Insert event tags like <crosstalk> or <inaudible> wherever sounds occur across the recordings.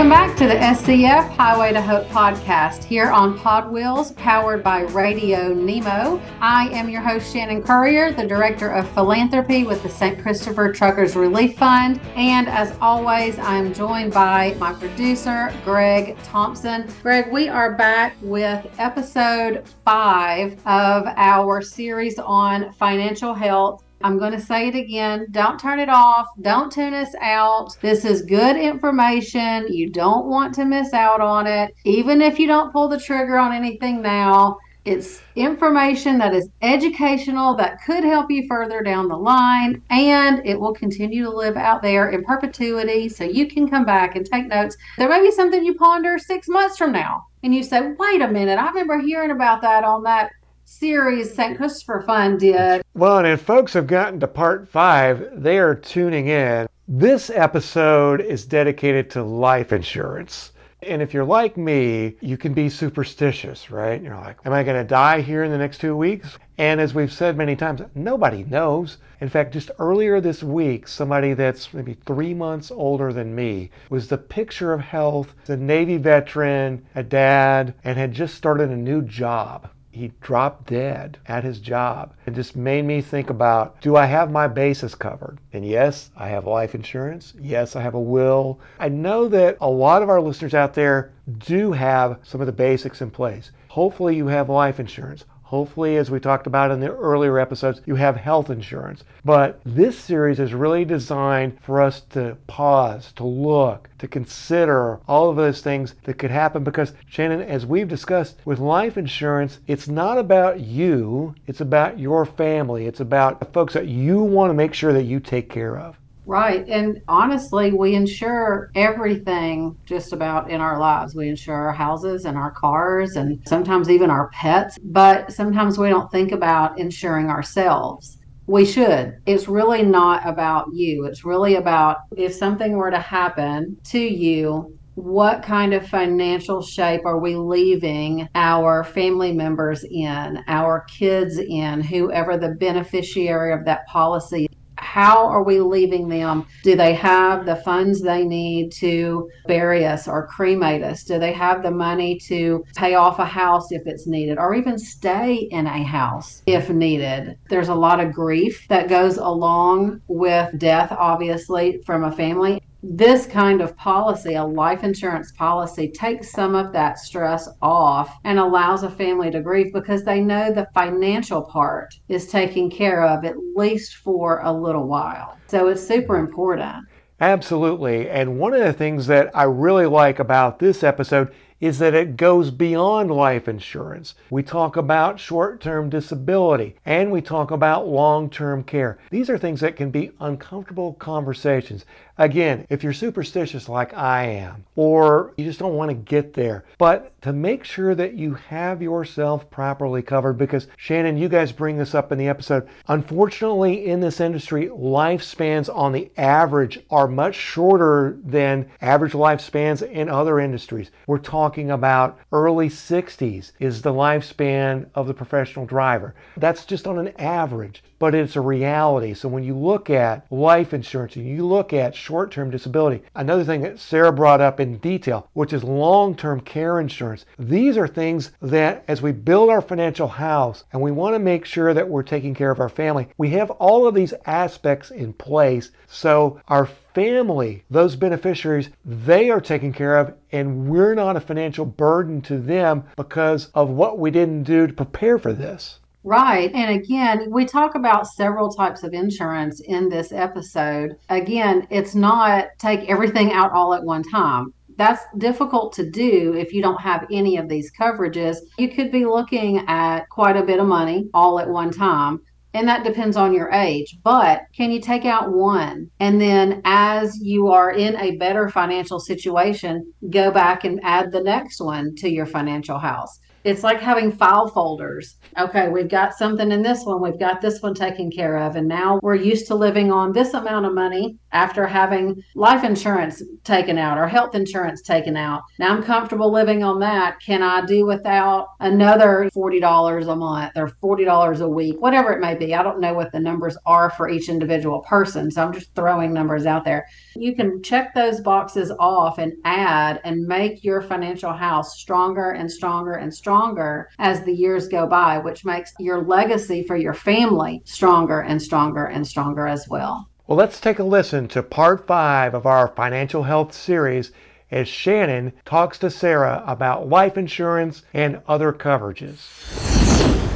Welcome back to the SCF Highway to Hope podcast here on PodWheels, powered by Radio Nemo. I am your host, Shannon Currier, the Director of Philanthropy with the St. Christopher Truckers Relief Fund. And as always, I'm joined by my producer, Greg Thompson. Greg, we are back with episode five of our series on financial health I'm going to say it again. Don't turn it off. Don't tune us out. This is good information. You don't want to miss out on it. Even if you don't pull the trigger on anything now, it's information that is educational that could help you further down the line, and it will continue to live out there in perpetuity so you can come back and take notes. There may be something you ponder six months from now, and you say, Wait a minute, I remember hearing about that on that series St. Christopher Fund did. Well, and if folks have gotten to part five, they are tuning in. This episode is dedicated to life insurance. And if you're like me, you can be superstitious, right? You're like, am I going to die here in the next two weeks? And as we've said many times, nobody knows. In fact, just earlier this week, somebody that's maybe three months older than me was the picture of health, a Navy veteran, a dad, and had just started a new job he dropped dead at his job. It just made me think about do I have my bases covered? And yes, I have life insurance. Yes, I have a will. I know that a lot of our listeners out there do have some of the basics in place. Hopefully, you have life insurance. Hopefully, as we talked about in the earlier episodes, you have health insurance. But this series is really designed for us to pause, to look, to consider all of those things that could happen because, Shannon, as we've discussed with life insurance, it's not about you, it's about your family, it's about the folks that you want to make sure that you take care of. Right. And honestly, we insure everything just about in our lives. We insure our houses and our cars and sometimes even our pets, but sometimes we don't think about insuring ourselves. We should. It's really not about you. It's really about if something were to happen to you, what kind of financial shape are we leaving our family members in, our kids in, whoever the beneficiary of that policy how are we leaving them? Do they have the funds they need to bury us or cremate us? Do they have the money to pay off a house if it's needed or even stay in a house if needed? There's a lot of grief that goes along with death, obviously, from a family this kind of policy, a life insurance policy, takes some of that stress off and allows a family to grieve because they know the financial part is taken care of at least for a little while. So it's super important. Absolutely. And one of the things that I really like about this episode is that it goes beyond life insurance. We talk about short term disability and we talk about long term care. These are things that can be uncomfortable conversations. Again, if you're superstitious like I am, or you just don't want to get there, but to make sure that you have yourself properly covered, because Shannon, you guys bring this up in the episode. Unfortunately, in this industry, lifespans on the average are much shorter than average lifespans in other industries. We're talking about early 60s is the lifespan of the professional driver. That's just on an average but it's a reality. So when you look at life insurance and you look at short term disability, another thing that Sarah brought up in detail, which is long term care insurance, these are things that as we build our financial house and we want to make sure that we're taking care of our family, we have all of these aspects in place. So our family, those beneficiaries, they are taken care of, and we're not a financial burden to them because of what we didn't do to prepare for this. Right. And again, we talk about several types of insurance in this episode. Again, it's not take everything out all at one time. That's difficult to do if you don't have any of these coverages. You could be looking at quite a bit of money all at one time. And that depends on your age. But can you take out one? And then, as you are in a better financial situation, go back and add the next one to your financial house it's like having file folders. Okay, we've got something in this one, we've got this one taken care of, and now we're used to living on this amount of money after having life insurance taken out or health insurance taken out. Now I'm comfortable living on that. Can I do without another $40 a month or $40 a week, whatever it may be? I don't know what the numbers are for each individual person. So I'm just throwing numbers out there. You can check those boxes off and add and make your financial house stronger and stronger and stronger as the years go by, which makes your legacy for your family stronger and stronger and stronger as well. Well, let's take a listen to part five of our financial health series as Shannon talks to Sarah about life insurance and other coverages.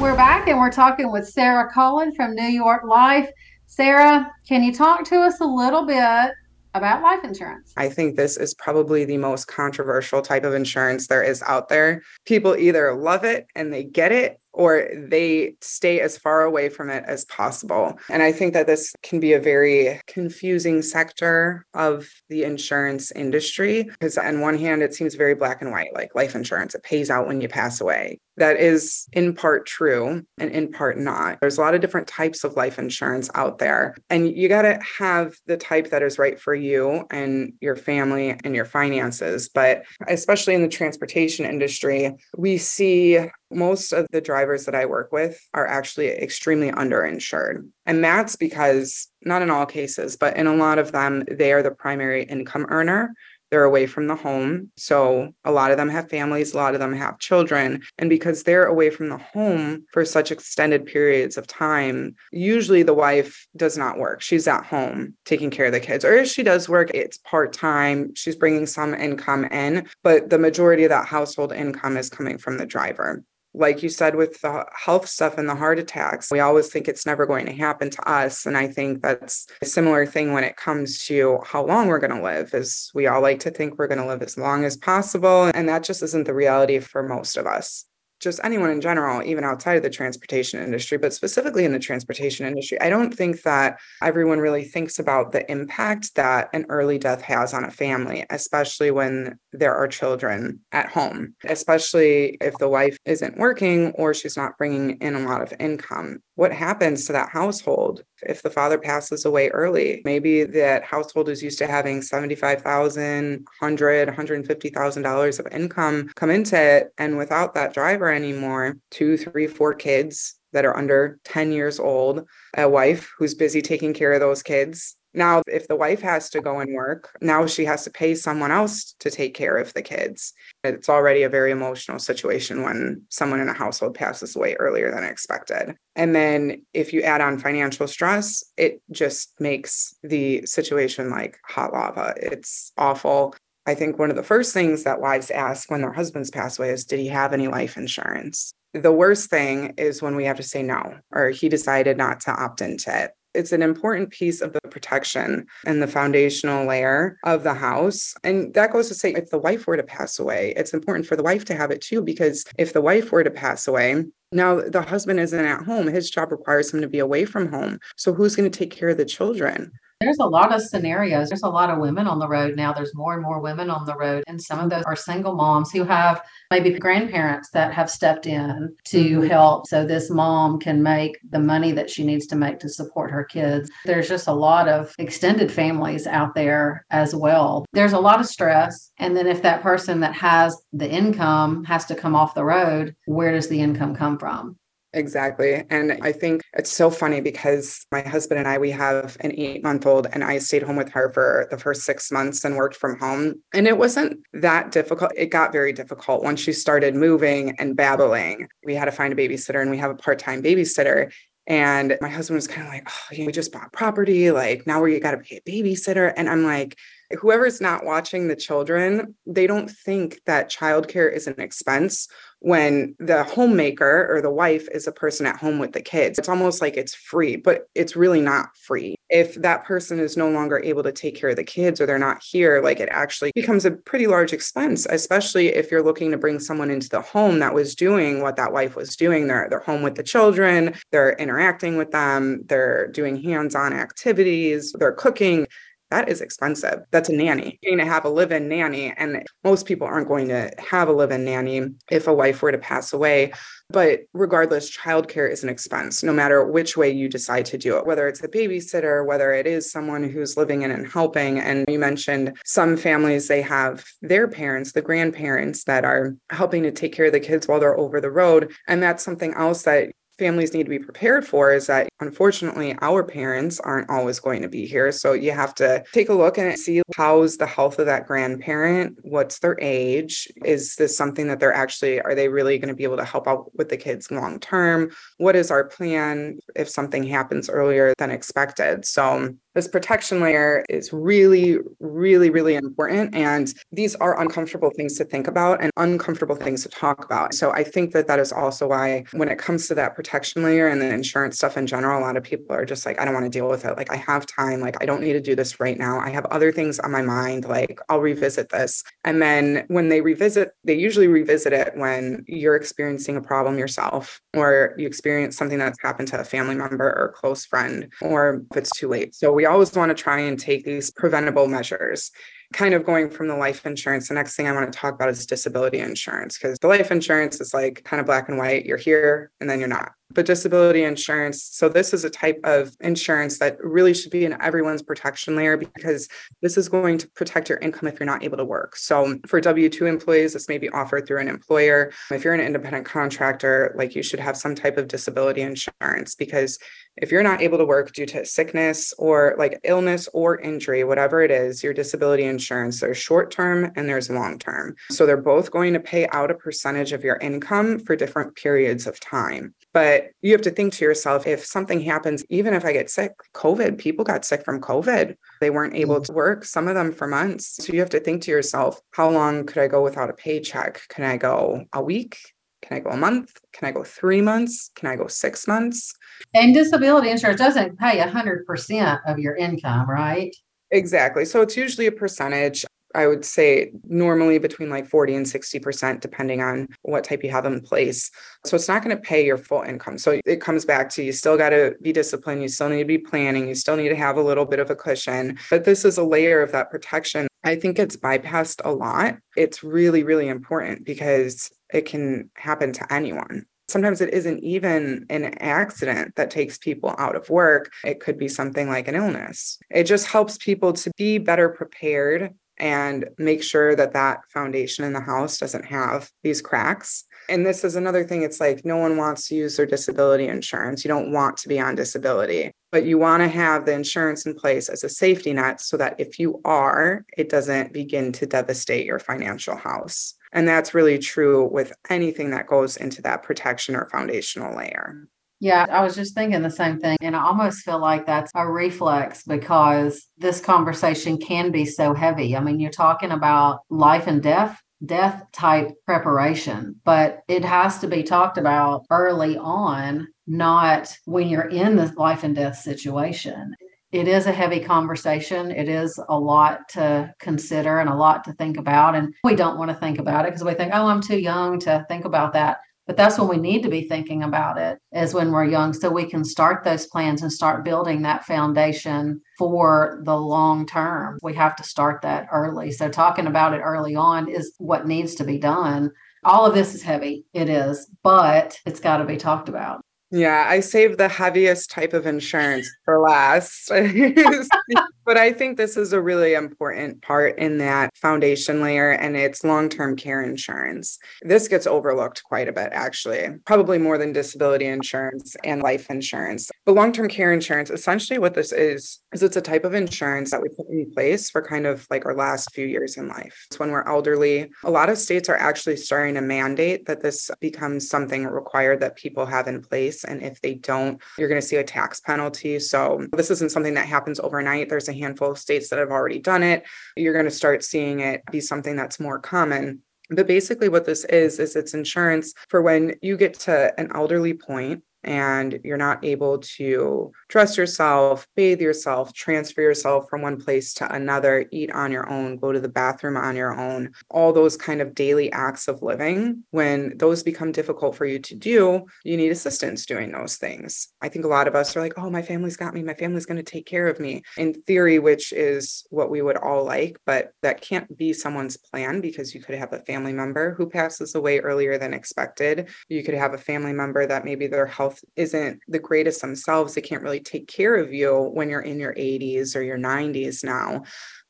We're back and we're talking with Sarah Collen from New York Life. Sarah, can you talk to us a little bit about life insurance? I think this is probably the most controversial type of insurance there is out there. People either love it and they get it, or they stay as far away from it as possible. And I think that this can be a very confusing sector of the insurance industry because, on one hand, it seems very black and white, like life insurance, it pays out when you pass away. That is in part true and in part not. There's a lot of different types of life insurance out there, and you got to have the type that is right for you and your family and your finances. But especially in the transportation industry, we see most of the drivers that I work with are actually extremely underinsured. And that's because, not in all cases, but in a lot of them, they are the primary income earner. They're away from the home. So a lot of them have families, a lot of them have children. And because they're away from the home for such extended periods of time, usually the wife does not work. She's at home taking care of the kids. Or if she does work, it's part time. She's bringing some income in, but the majority of that household income is coming from the driver like you said with the health stuff and the heart attacks we always think it's never going to happen to us. And i think that's a similar thing when it comes to how long we're going to live is we all like to think we're going to live as long as possible. And that just isn't the reality for most of us just anyone in general, even outside of the transportation industry, but specifically in the transportation industry, I don't think that everyone really thinks about the impact that an early death has on a family, especially when there are children at home, especially if the wife isn't working or she's not bringing in a lot of income. What happens to that household if the father passes away early? Maybe that household is used to having $75,000, $100,000, $150,000 of income come into it. And without that driver anymore, two, three, four kids that are under 10 years old, a wife who's busy taking care of those kids. Now, if the wife has to go and work, now she has to pay someone else to take care of the kids. It's already a very emotional situation when someone in a household passes away earlier than expected. And then if you add on financial stress, it just makes the situation like hot lava. It's awful. I think one of the first things that wives ask when their husbands pass away is, Did he have any life insurance? The worst thing is when we have to say no, or he decided not to opt into it. It's an important piece of the protection and the foundational layer of the house. And that goes to say, if the wife were to pass away, it's important for the wife to have it too, because if the wife were to pass away, now the husband isn't at home. His job requires him to be away from home. So who's going to take care of the children? There's a lot of scenarios. There's a lot of women on the road now. There's more and more women on the road. And some of those are single moms who have maybe grandparents that have stepped in to mm-hmm. help so this mom can make the money that she needs to make to support her kids. There's just a lot of extended families out there as well. There's a lot of stress. And then if that person that has the income has to come off the road, where does the income come from? Exactly. And I think it's so funny because my husband and I, we have an eight month old, and I stayed home with her for the first six months and worked from home. And it wasn't that difficult. It got very difficult once she started moving and babbling. We had to find a babysitter, and we have a part time babysitter. And my husband was kind of like, oh, we just bought property. Like now we got to pay a babysitter. And I'm like, whoever's not watching the children, they don't think that childcare is an expense when the homemaker or the wife is a person at home with the kids. It's almost like it's free, but it's really not free. If that person is no longer able to take care of the kids or they're not here, like it actually becomes a pretty large expense, especially if you're looking to bring someone into the home that was doing what that wife was doing. They're, they're home with the children, they're interacting with them, they're doing hands on activities, they're cooking that is expensive. That's a nanny. You're going to have a live in nanny. And most people aren't going to have a live in nanny if a wife were to pass away. But regardless, childcare is an expense, no matter which way you decide to do it, whether it's a babysitter, whether it is someone who's living in and helping. And you mentioned some families, they have their parents, the grandparents that are helping to take care of the kids while they're over the road. And that's something else that families need to be prepared for is that unfortunately our parents aren't always going to be here. So you have to take a look and see how's the health of that grandparent? What's their age? Is this something that they're actually are they really going to be able to help out with the kids long term? What is our plan if something happens earlier than expected? So this protection layer is really, really, really important. And these are uncomfortable things to think about and uncomfortable things to talk about. So I think that that is also why, when it comes to that protection layer and the insurance stuff in general, a lot of people are just like, I don't want to deal with it. Like, I have time. Like, I don't need to do this right now. I have other things on my mind. Like, I'll revisit this. And then when they revisit, they usually revisit it when you're experiencing a problem yourself or you experience something that's happened to a family member or close friend, or if it's too late. So we we always want to try and take these preventable measures kind of going from the life insurance, the next thing I want to talk about is disability insurance because the life insurance is like kind of black and white. You're here and then you're not. But disability insurance, so this is a type of insurance that really should be in everyone's protection layer because this is going to protect your income if you're not able to work. So for W 2 employees, this may be offered through an employer. If you're an independent contractor, like you should have some type of disability insurance because if you're not able to work due to sickness or like illness or injury, whatever it is, your disability insurance insurance. There's short term and there's long term. So they're both going to pay out a percentage of your income for different periods of time. But you have to think to yourself if something happens, even if I get sick, COVID, people got sick from COVID. They weren't able to work, some of them for months. So you have to think to yourself, how long could I go without a paycheck? Can I go a week? Can I go a month? Can I go three months? Can I go six months? And disability insurance doesn't pay 100% of your income, right? Exactly. So it's usually a percentage. I would say normally between like 40 and 60%, depending on what type you have in place. So it's not going to pay your full income. So it comes back to you still got to be disciplined. You still need to be planning. You still need to have a little bit of a cushion. But this is a layer of that protection. I think it's bypassed a lot. It's really, really important because it can happen to anyone. Sometimes it isn't even an accident that takes people out of work. It could be something like an illness. It just helps people to be better prepared and make sure that that foundation in the house doesn't have these cracks. And this is another thing it's like no one wants to use their disability insurance. You don't want to be on disability, but you want to have the insurance in place as a safety net so that if you are, it doesn't begin to devastate your financial house. And that's really true with anything that goes into that protection or foundational layer. Yeah, I was just thinking the same thing. And I almost feel like that's a reflex because this conversation can be so heavy. I mean, you're talking about life and death death type preparation, but it has to be talked about early on, not when you're in the life and death situation it is a heavy conversation. It is a lot to consider and a lot to think about. And we don't want to think about it because we think, oh, I'm too young to think about that. But that's when we need to be thinking about it, is when we're young, so we can start those plans and start building that foundation for the long term. We have to start that early. So, talking about it early on is what needs to be done. All of this is heavy, it is, but it's got to be talked about. Yeah, I saved the heaviest type of insurance for last. <laughs> <laughs> <laughs> but I think this is a really important part in that foundation layer, and it's long term care insurance. This gets overlooked quite a bit, actually, probably more than disability insurance and life insurance. But long term care insurance, essentially, what this is, is it's a type of insurance that we put in place for kind of like our last few years in life. It's when we're elderly. A lot of states are actually starting to mandate that this becomes something required that people have in place and if they don't, you're going to see a tax penalty. So this isn't something that happens overnight. There's a handful of states that have already done it. You're going to start seeing it be something that's more common. But basically, what this is, is it's insurance for when you get to an elderly point and you're not able to dress yourself, bathe yourself, transfer yourself from one place to another, eat on your own, go to the bathroom on your own, all those kind of daily acts of living, when those become difficult for you to do, you need assistance doing those things. I think a lot of us are like, oh, my family's got me, my family's going to take care of me. In theory, which is what we would all like, but that can't be someone's plan because you could have a family member who passes away earlier than expected. You could have a family member that maybe their health isn't the greatest themselves. They can't really take care of you when you're in your 80s or your 90s now.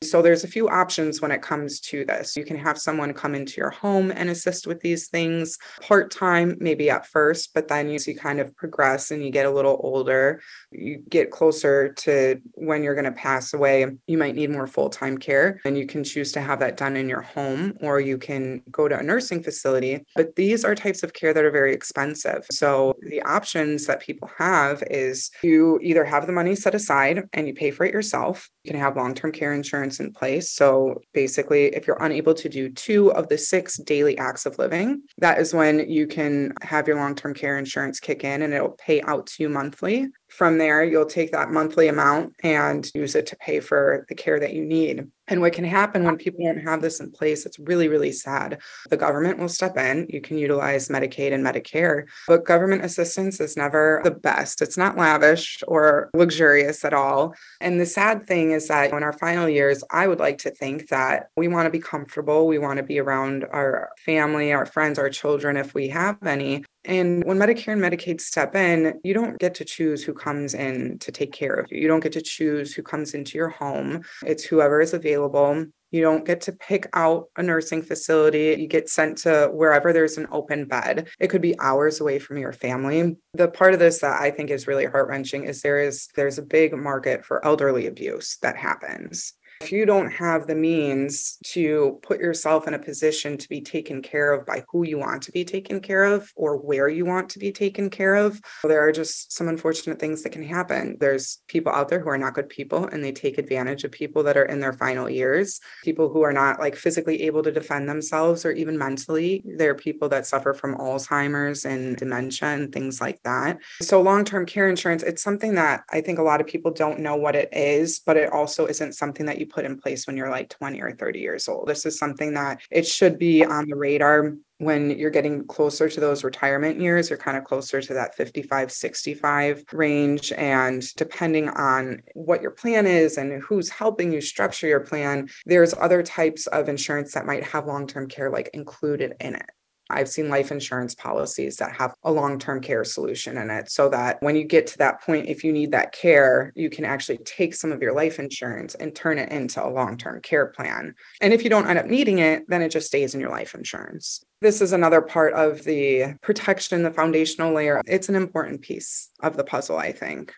So there's a few options when it comes to this. You can have someone come into your home and assist with these things part-time, maybe at first, but then as you kind of progress and you get a little older, you get closer to when you're going to pass away, you might need more full-time care and you can choose to have that done in your home or you can go to a nursing facility. But these are types of care that are very expensive. So the options that people have is you either have the money set aside and you pay for it yourself. You can have long-term care insurance insurance in place. So basically, if you're unable to do two of the six daily acts of living, that is when you can have your long term care insurance kick in and it'll pay out to you monthly. From there, you'll take that monthly amount and use it to pay for the care that you need. And what can happen when people don't have this in place, it's really, really sad. The government will step in. You can utilize Medicaid and Medicare, but government assistance is never the best. It's not lavish or luxurious at all. And the sad thing is that in our final years, I would like to think that we want to be comfortable. We want to be around our family, our friends, our children, if we have any. And when Medicare and Medicaid step in, you don't get to choose who comes in to take care of you. You don't get to choose who comes into your home. It's whoever is available. You don't get to pick out a nursing facility. You get sent to wherever there's an open bed. It could be hours away from your family. The part of this that I think is really heart-wrenching is there is there's a big market for elderly abuse that happens. If you don't have the means to put yourself in a position to be taken care of by who you want to be taken care of or where you want to be taken care of, there are just some unfortunate things that can happen. There's people out there who are not good people and they take advantage of people that are in their final years, people who are not like physically able to defend themselves or even mentally. There are people that suffer from Alzheimer's and dementia and things like that. So, long term care insurance, it's something that I think a lot of people don't know what it is, but it also isn't something that you put in place when you're like 20 or 30 years old. This is something that it should be on the radar when you're getting closer to those retirement years, you're kind of closer to that 55, 65 range. And depending on what your plan is and who's helping you structure your plan, there's other types of insurance that might have long term care like included in it. I've seen life insurance policies that have a long term care solution in it so that when you get to that point, if you need that care, you can actually take some of your life insurance and turn it into a long term care plan. And if you don't end up needing it, then it just stays in your life insurance. This is another part of the protection, the foundational layer. It's an important piece of the puzzle, I think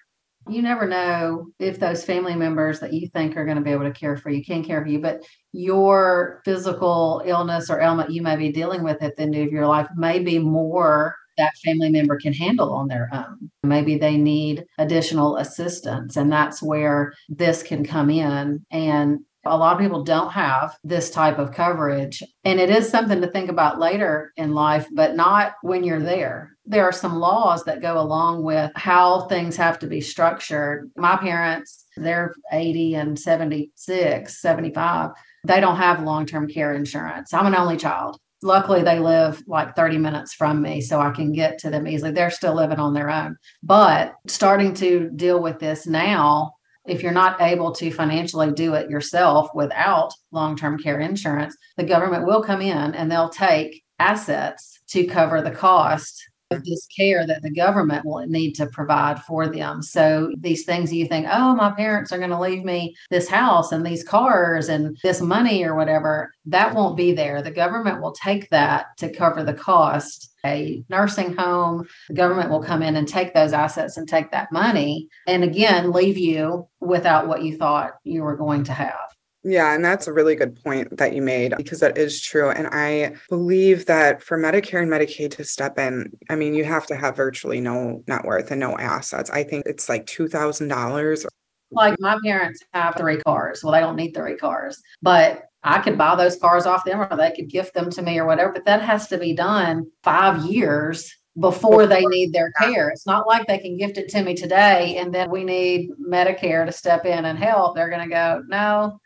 you never know if those family members that you think are going to be able to care for you can care for you, but your physical illness or ailment you may be dealing with at the end of your life may be more that family member can handle on their own. Maybe they need additional assistance, and that's where this can come in and a lot of people don't have this type of coverage. And it is something to think about later in life, but not when you're there. There are some laws that go along with how things have to be structured. My parents, they're 80 and 76, 75. They don't have long term care insurance. I'm an only child. Luckily, they live like 30 minutes from me, so I can get to them easily. They're still living on their own. But starting to deal with this now, if you're not able to financially do it yourself without long term care insurance, the government will come in and they'll take assets to cover the cost of this care that the government will need to provide for them. So these things you think, oh, my parents are going to leave me this house and these cars and this money or whatever, that won't be there. The government will take that to cover the cost. A nursing home, the government will come in and take those assets and take that money and again leave you without what you thought you were going to have. Yeah, and that's a really good point that you made because that is true. And I believe that for Medicare and Medicaid to step in, I mean, you have to have virtually no net worth and no assets. I think it's like $2,000. Like my parents have three cars. Well, they don't need three cars, but I could buy those cars off them or they could gift them to me or whatever. But that has to be done five years before they need their care. It's not like they can gift it to me today and then we need Medicare to step in and help. They're going to go, no.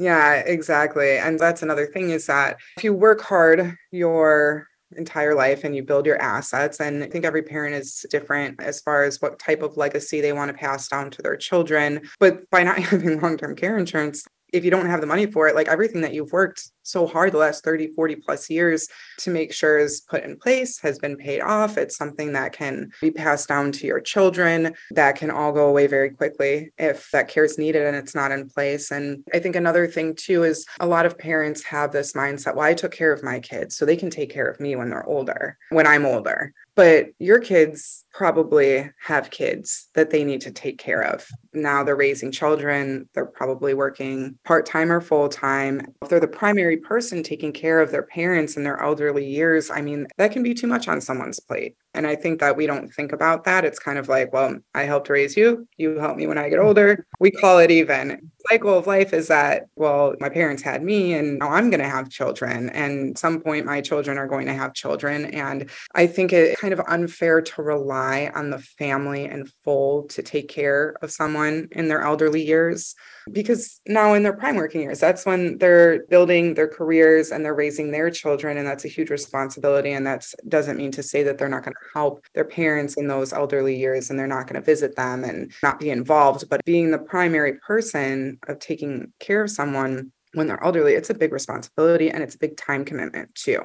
Yeah, exactly. And that's another thing is that if you work hard your entire life and you build your assets, and I think every parent is different as far as what type of legacy they want to pass down to their children. But by not <laughs> having long term care insurance, if you don't have the money for it, like everything that you've worked so hard the last 30, 40 plus years to make sure is put in place has been paid off. It's something that can be passed down to your children that can all go away very quickly if that care is needed and it's not in place. And I think another thing too is a lot of parents have this mindset, well, I took care of my kids, so they can take care of me when they're older, when I'm older but your kids probably have kids that they need to take care of. Now they're raising children, they're probably working part time or full time. If they're the primary person taking care of their parents in their elderly years, I mean, that can be too much on someone's plate. And I think that we don't think about that. It's kind of like, well, I helped raise you, you help me when I get older. We call it even. Cycle of life is that, well, my parents had me and now I'm going to have children. And some point, my children are going to have children. And I think it kind of unfair to rely on the family and full to take care of someone in their elderly years because now in their prime working years that's when they're building their careers and they're raising their children and that's a huge responsibility and that doesn't mean to say that they're not going to help their parents in those elderly years and they're not going to visit them and not be involved but being the primary person of taking care of someone when they're elderly it's a big responsibility and it's a big time commitment too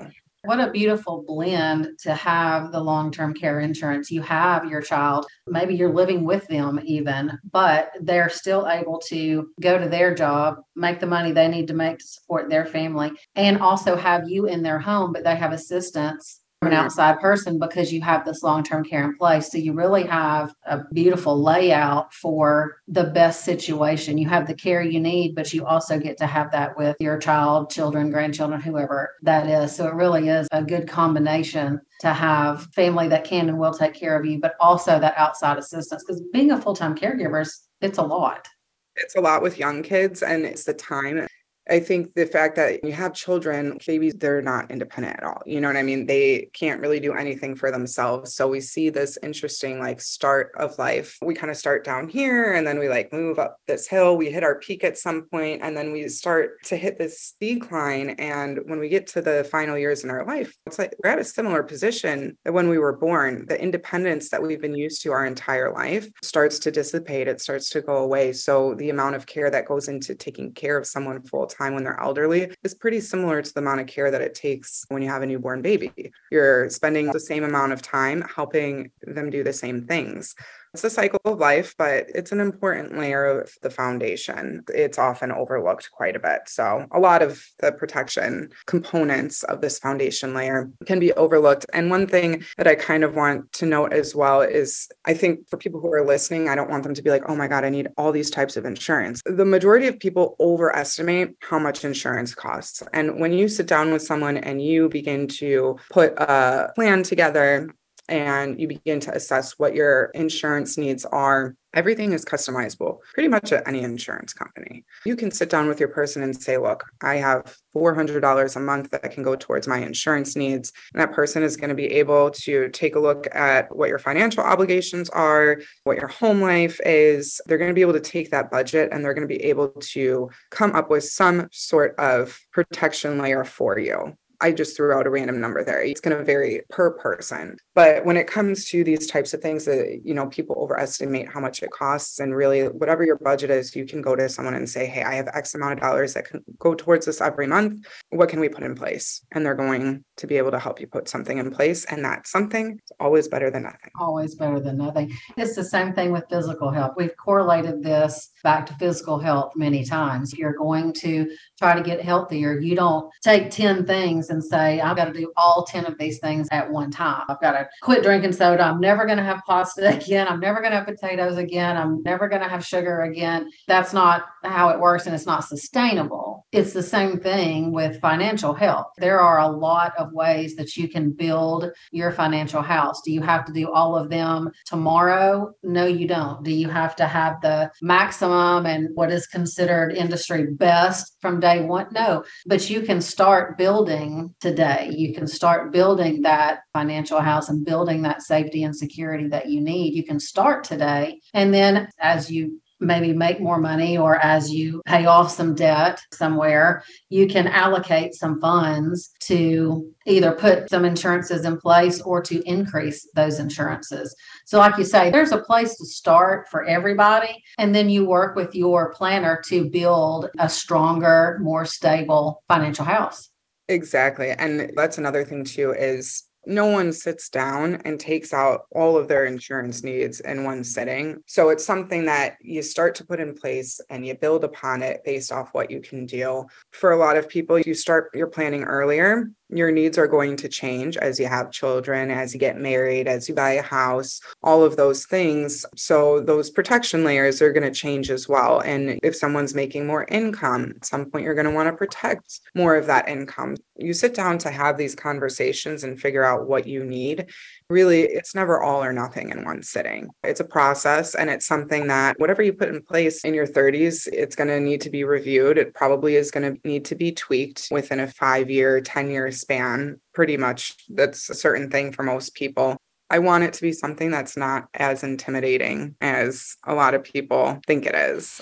what a beautiful blend to have the long term care insurance. You have your child, maybe you're living with them even, but they're still able to go to their job, make the money they need to make to support their family, and also have you in their home, but they have assistance an outside person because you have this long-term care in place. So you really have a beautiful layout for the best situation. You have the care you need but you also get to have that with your child children grandchildren whoever that is. So it really is a good combination to have family that can and will take care of you but also that outside assistance. Because being a full-time caregiver it's a lot. It's a lot with young kids and it's the time I think the fact that you have children, babies, they're not independent at all. You know what I mean? They can't really do anything for themselves. So we see this interesting like start of life. We kind of start down here and then we like move up this hill. We hit our peak at some point and then we start to hit this decline. And when we get to the final years in our life, it's like we're at a similar position that when we were born. The independence that we've been used to our entire life starts to dissipate, it starts to go away. So the amount of care that goes into taking care of someone full time when they're elderly is pretty similar to the amount of care that it takes when you have a newborn baby. You're spending the same amount of time helping them do the same things. It's a cycle of life, but it's an important layer of the foundation. It's often overlooked quite a bit. So, a lot of the protection components of this foundation layer can be overlooked. And one thing that I kind of want to note as well is I think for people who are listening, I don't want them to be like, oh my God, I need all these types of insurance. The majority of people overestimate how much insurance costs. And when you sit down with someone and you begin to put a plan together, and you begin to assess what your insurance needs are. Everything is customizable pretty much at any insurance company. You can sit down with your person and say, Look, I have $400 a month that can go towards my insurance needs. And that person is going to be able to take a look at what your financial obligations are, what your home life is. They're going to be able to take that budget and they're going to be able to come up with some sort of protection layer for you. I just threw out a random number there. It's going to vary per person. But when it comes to these types of things that, you know, people overestimate how much it costs. And really, whatever your budget is, you can go to someone and say, Hey, I have X amount of dollars that can go towards this every month. What can we put in place? And they're going to be able to help you put something in place. And that something is always better than nothing. Always better than nothing. It's the same thing with physical health. We've correlated this back to physical health many times. You're going to try to get healthier. You don't take 10 things and say, I've got to do all 10 of these things at one time. I've got to quit drinking soda. I'm never going to have pasta <laughs> again. I'm never going to have potatoes again. I'm never going to have sugar again. That's not how it works and it's not sustainable. It's the same thing with financial health. There are a lot of ways that you can build your financial house. Do you have to do all of them tomorrow? No, you don't. Do you have to have the maximum and what is considered industry best from day one? No, but you can start building today. You can start building that financial house and building that safety and security that you need. You can start today. And then as you maybe make more money or as you pay off some debt somewhere, you can allocate some funds to either put some insurances in place or to increase those insurances. So, like you say, there's a place to start for everybody. And then you work with your planner to build a stronger, more stable financial house. Exactly. And that's another thing, too, is no one sits down and takes out all of their insurance needs in one sitting. So it's something that you start to put in place and you build upon it based off what you can deal. For a lot of people, you start your planning earlier your needs are going to change as you have children, as you get married, as you buy a house, all of those things. So those protection layers are going to change as well. And if someone's making more income, at some point you're going to want to protect more of that income. You sit down to have these conversations and figure out what you need really it's never all or nothing in one sitting. It's a process and it's something that whatever you put in place in your 30s, it's going to need to be reviewed. It probably is going to need to be tweaked within a 5-year, 10-year span. Pretty much that's a certain thing for most people. I want it to be something that's not as intimidating as a lot of people think it is.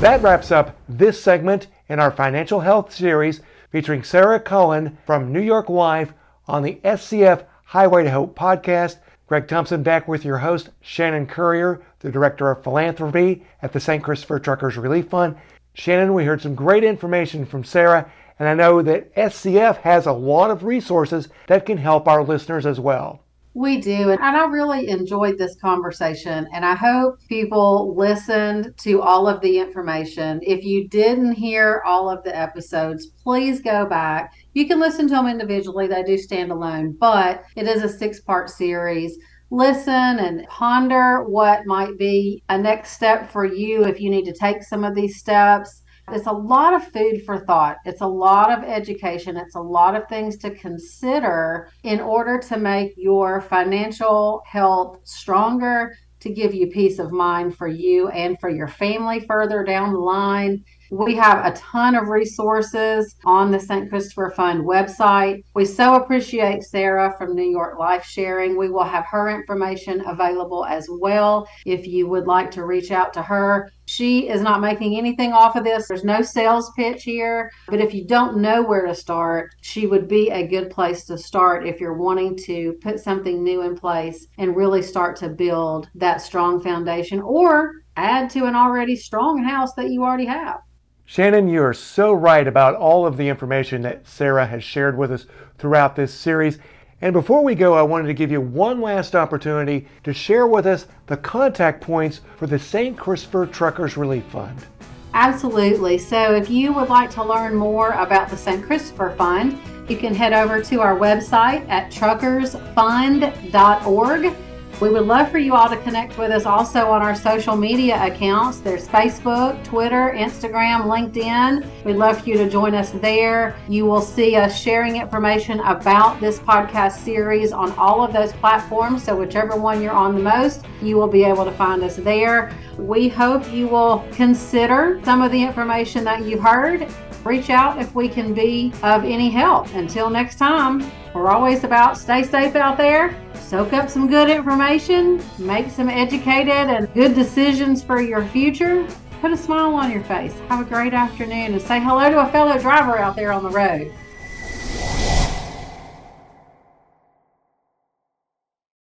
That wraps up this segment in our financial health series featuring Sarah Collen from New York Life on the SCF Highway to Hope podcast. Greg Thompson back with your host, Shannon Currier, the Director of Philanthropy at the St. Christopher Truckers Relief Fund. Shannon, we heard some great information from Sarah, and I know that SCF has a lot of resources that can help our listeners as well. We do. And I really enjoyed this conversation. And I hope people listened to all of the information. If you didn't hear all of the episodes, please go back. You can listen to them individually, they do stand alone, but it is a six part series. Listen and ponder what might be a next step for you if you need to take some of these steps it's a lot of food for thought. It's a lot of education. It's a lot of things to consider in order to make your financial health stronger, to give you peace of mind for you and for your family further down the line. We have a ton of resources on the St. Christopher Fund website. We so appreciate Sarah from New York Life sharing. We will have her information available as well if you would like to reach out to her. She is not making anything off of this. There's no sales pitch here. But if you don't know where to start, she would be a good place to start if you're wanting to put something new in place and really start to build that strong foundation or add to an already strong house that you already have. Shannon, you are so right about all of the information that Sarah has shared with us throughout this series. And before we go, I wanted to give you one last opportunity to share with us the contact points for the St. Christopher Truckers Relief Fund. Absolutely. So, if you would like to learn more about the St. Christopher Fund, you can head over to our website at truckersfund.org. We would love for you all to connect with us also on our social media accounts. There's Facebook, Twitter, Instagram, LinkedIn. We'd love for you to join us there. You will see us sharing information about this podcast series on all of those platforms. So, whichever one you're on the most, you will be able to find us there. We hope you will consider some of the information that you've heard. Reach out if we can be of any help. Until next time, we're always about stay safe out there soak up some good information, make some educated and good decisions for your future. Put a smile on your face. Have a great afternoon and say hello to a fellow driver out there on the road.